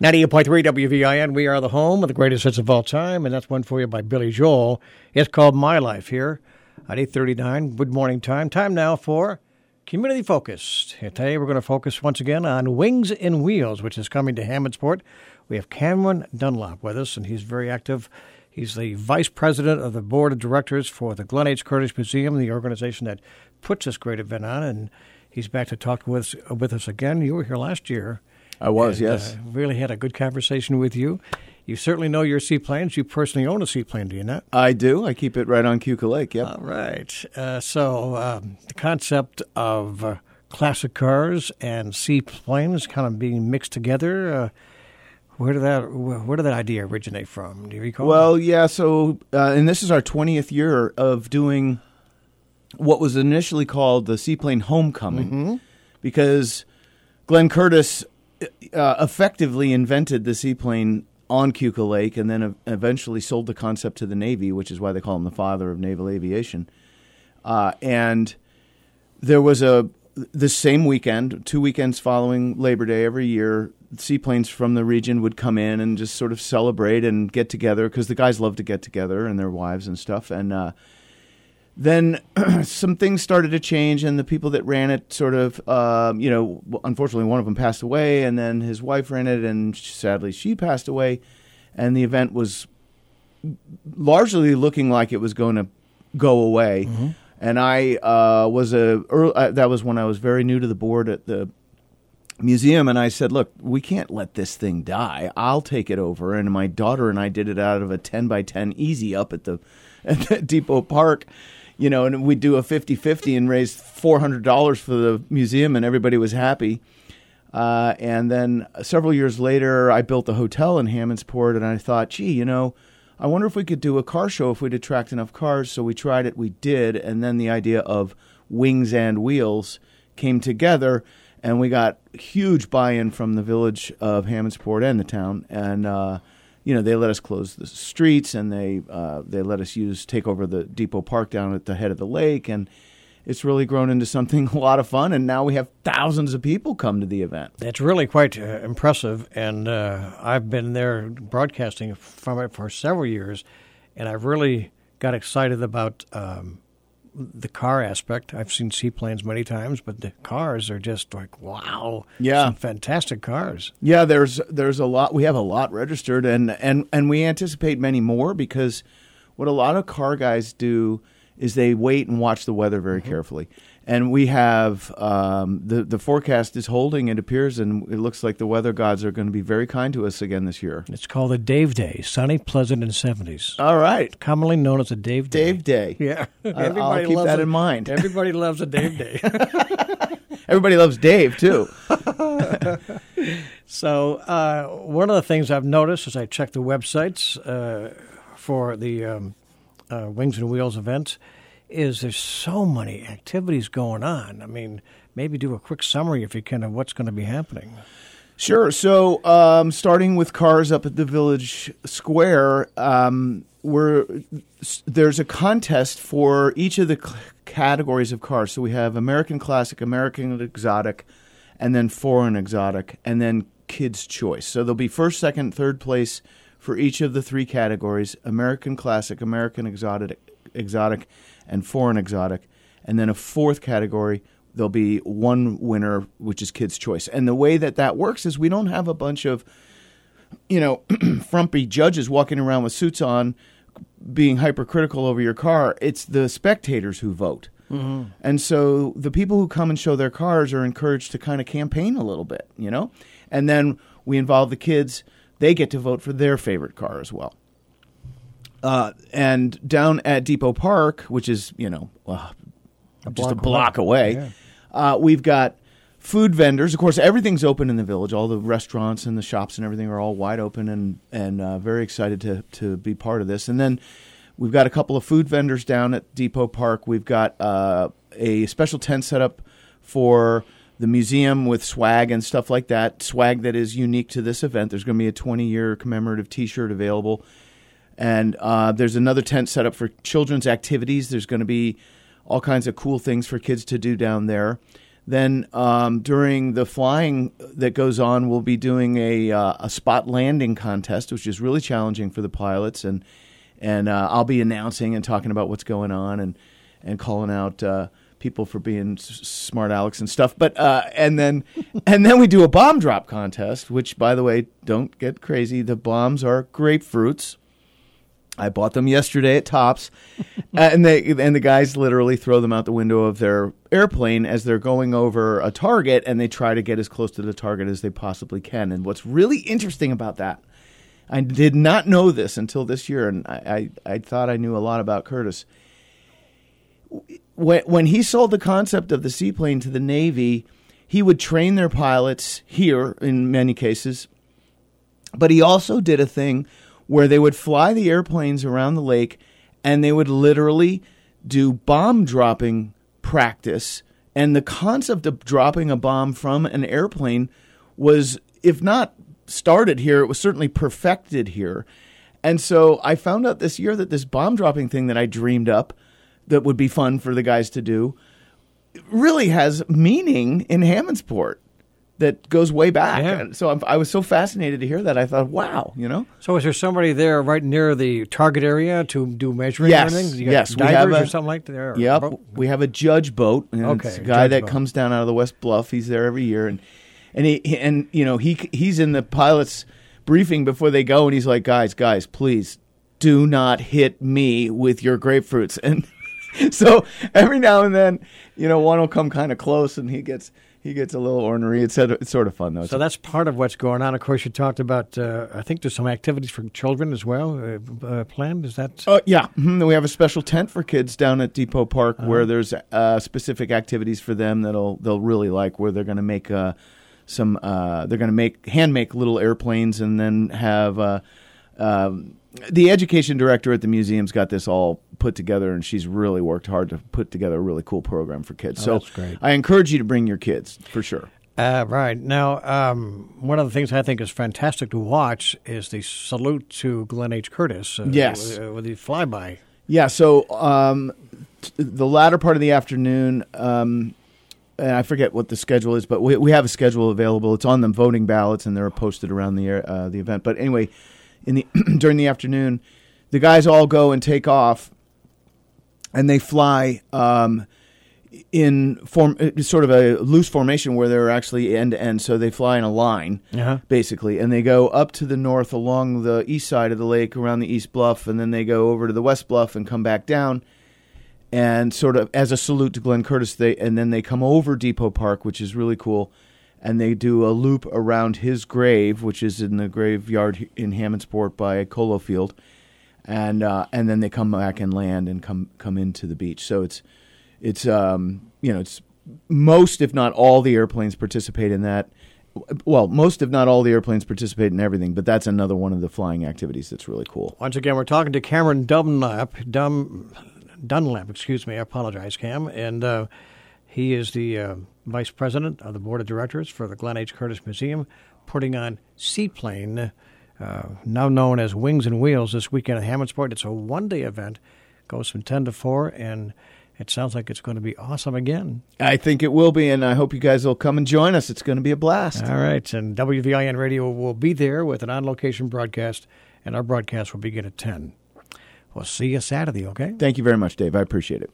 98.3 WVIN, we are the home of the greatest hits of all time, and that's one for you by Billy Joel. It's called My Life here at 8.39, good morning time. Time now for Community Focus. Today we're going to focus once again on Wings and Wheels, which is coming to Hammondsport. We have Cameron Dunlap with us, and he's very active. He's the vice president of the board of directors for the Glenn H. Curtiss Museum, the organization that puts this great event on, and he's back to talk with, with us again. You were here last year I was, and, yes. Uh, really had a good conversation with you. You certainly know your seaplanes. You personally own a seaplane, do you not? I do. I keep it right on Keuka Lake. Yep. All right. Uh, so um, the concept of uh, classic cars and seaplanes kind of being mixed together. Uh, where did that Where did that idea originate from? Do you recall? Well, yeah. So, uh, and this is our twentieth year of doing what was initially called the Seaplane Homecoming, Mm-hmm. because Glenn Curtiss uh, effectively invented the seaplane on Keuka Lake, and then eventually sold the concept to the Navy, which is why they call him the father of naval aviation. Uh, and there was a the same weekend, two weekends following Labor Day every year, seaplanes from the region would come in and just sort of celebrate and get together because the guys love to get together and their wives and stuff. And uh, then some things started to change, and the people that ran it sort of, uh, you know, unfortunately, one of them passed away, and then his wife ran it, and sadly, she passed away. And the event was largely looking like it was going to go away. Mm-hmm. And I uh, was a early, uh, that was when I was very new to the board at the museum, and I said, "Look, we can't let this thing die. I'll take it over." And my daughter and I did it out of a ten by ten easy up at the, at the Depot Park you know, and we do a 50-50 and raise $400 for the museum and everybody was happy. Uh, and then several years later, I built a hotel in Hammondsport and I thought, gee, you know, I wonder if we could do a car show if we'd attract enough cars. So we tried it, we did, and then the idea of wings and wheels came together and we got huge buy-in from the village of Hammondsport and the town. And, uh, you know, they let us close the streets and they uh, they let us use take over the Depot Park down at the head of the lake, and it's really grown into something a lot of fun. And now we have thousands of people come to the event. It's really quite uh, impressive, and uh, I've been there broadcasting from it for several years, and I've really got excited about. Um, the car aspect. I've seen seaplanes many times, but the cars are just like wow, yeah, some fantastic cars. Yeah, there's there's a lot. We have a lot registered, and and and we anticipate many more because what a lot of car guys do is they wait and watch the weather very mm-hmm. carefully. And we have um, the the forecast is holding. It appears, and it looks like the weather gods are going to be very kind to us again this year. It's called a Dave Day, sunny, pleasant, and seventies. All right, commonly known as a Dave Day. Dave Day. Yeah, everybody I'll keep that a, in mind. Everybody loves a Dave Day. everybody loves Dave too. so uh, one of the things I've noticed as I check the websites uh, for the um, uh, Wings and Wheels events is there's so many activities going on. I mean, maybe do a quick summary if you can of what's going to be happening. Sure. So, um, starting with cars up at the village square, um, we're, there's a contest for each of the c- categories of cars. So we have American Classic, American Exotic, and then Foreign Exotic, and then Kids Choice. So there'll be first, second, third place for each of the three categories: American Classic, American Exotic, Exotic, and foreign exotic. And then a fourth category, there'll be one winner, which is Kids' Choice. And the way that that works is we don't have a bunch of, you know, frumpy judges walking around with suits on being hypercritical over your car. It's the spectators who vote. Mm-hmm. And so the people who come and show their cars are encouraged to kind of campaign a little bit, you know? And then we involve the kids. They get to vote for their favorite car as well. Uh, and down at Depot Park, which is you know uh, a just a block away, away yeah. uh, we've got food vendors. Of course, everything's open in the village. All the restaurants and the shops and everything are all wide open, and and uh, very excited to to be part of this. And then we've got a couple of food vendors down at Depot Park. We've got uh, a special tent set up for the museum with swag and stuff like that. Swag that is unique to this event. There's going to be a 20 year commemorative T-shirt available and uh, there's another tent set up for children's activities. There's going to be all kinds of cool things for kids to do down there. Then um, during the flying that goes on, we'll be doing a uh, a spot landing contest, which is really challenging for the pilots, and and uh, I'll be announcing and talking about what's going on and and calling out uh, people for being s- smart Alex and stuff. But uh, and then and then we do a bomb drop contest, which by the way, don't get crazy. The bombs are grapefruits. I bought them yesterday at Tops, and they and the guys literally throw them out the window of their airplane as they're going over a target, and they try to get as close to the target as they possibly can. And what's really interesting about that, I did not know this until this year, and I I, I thought I knew a lot about Curtiss. When he sold the concept of the seaplane to the Navy, he would train their pilots here in many cases, but he also did a thing where they would fly the airplanes around the lake and they would literally do bomb dropping practice. And the concept of dropping a bomb from an airplane was, if not started here, it was certainly perfected here. And so I found out this year that this bomb dropping thing that I dreamed up that would be fun for the guys to do really has meaning in Hammondsport that goes way back. Yeah. And so I'm, I was so fascinated to hear that. I thought, wow, you know? So is there somebody there right near the target area to do measuring Yes, or anything? Yes, we have a- or something like that? Yep, boat? we have a judge boat. And Okay, it's a guy that boat. comes down out of the West Bluff. He's there every year, and and he he- and you know he he's in the pilots briefing before they go, and he's like, guys, guys, please do not hit me with your grapefruits. And so every now and then, you know, one will come kind of close, and he gets he gets a little ornery. It's sort of, it's sort of fun though. So that's part of what's going on. Of course, you talked about. Uh, I think there's some activities for children as well uh, uh, planned. Is that? Uh, yeah, Mhm. we have a special tent for kids down at Depot Park Uh-huh. where there's uh, specific activities for them that'll they'll really like. Where they're going to make uh, some, uh, they're going to make hand make little airplanes and then have. Um, the education director at the museum's got this all put together, and she's really worked hard to put together a really cool program for kids. Oh, so. I encourage you to bring your kids for sure. Uh, right now, um, one of the things I think is fantastic to watch is the salute to Glenn H. Curtiss. Uh, Yes. with, uh, with the flyby. Yeah, so um, t- the latter part of the afternoon, um, and I forget what the schedule is, but we, we have a schedule available. It's on the voting ballots, and they're posted around the uh, the event. But anyway, in the during the afternoon, the guys all go and take off, and they fly um, in form, uh, sort of a loose formation where they're actually end to end. So they fly in a line Uh-huh. basically, and they go up to the north along the east side of the lake around the east bluff, and then they go over to the west bluff and come back down, and sort of as a salute to Glenn Curtiss, they and then they come over Depot Park, which is really cool, and they do a loop around his grave, which is in the graveyard in Hammondsport by Colo Field, and uh, and then they come back and land and come come into the beach. So it's it's um you know it's most if not all the airplanes participate in that well most if not all the airplanes participate in everything but that's another one of the flying activities that's really cool Once again, we're talking to Cameron Dunlap. Dum, Dunlap, excuse me. I apologize, Cam. And uh, he is the uh, vice president of the board of directors for the Glenn H. Curtiss Museum, putting on Seaplane, uh, now known as Wings and Wheels, this weekend at Hammondsport. It's a one day event, goes from 10 to 4, and it sounds like it's going to be awesome again. i think it will be and i hope you guys will come and join us it's going to be a blast All right, and WVIN Radio will be there with an on location broadcast, and our broadcast will begin at 10. We'll see you Saturday, okay? thank you very much dave i appreciate it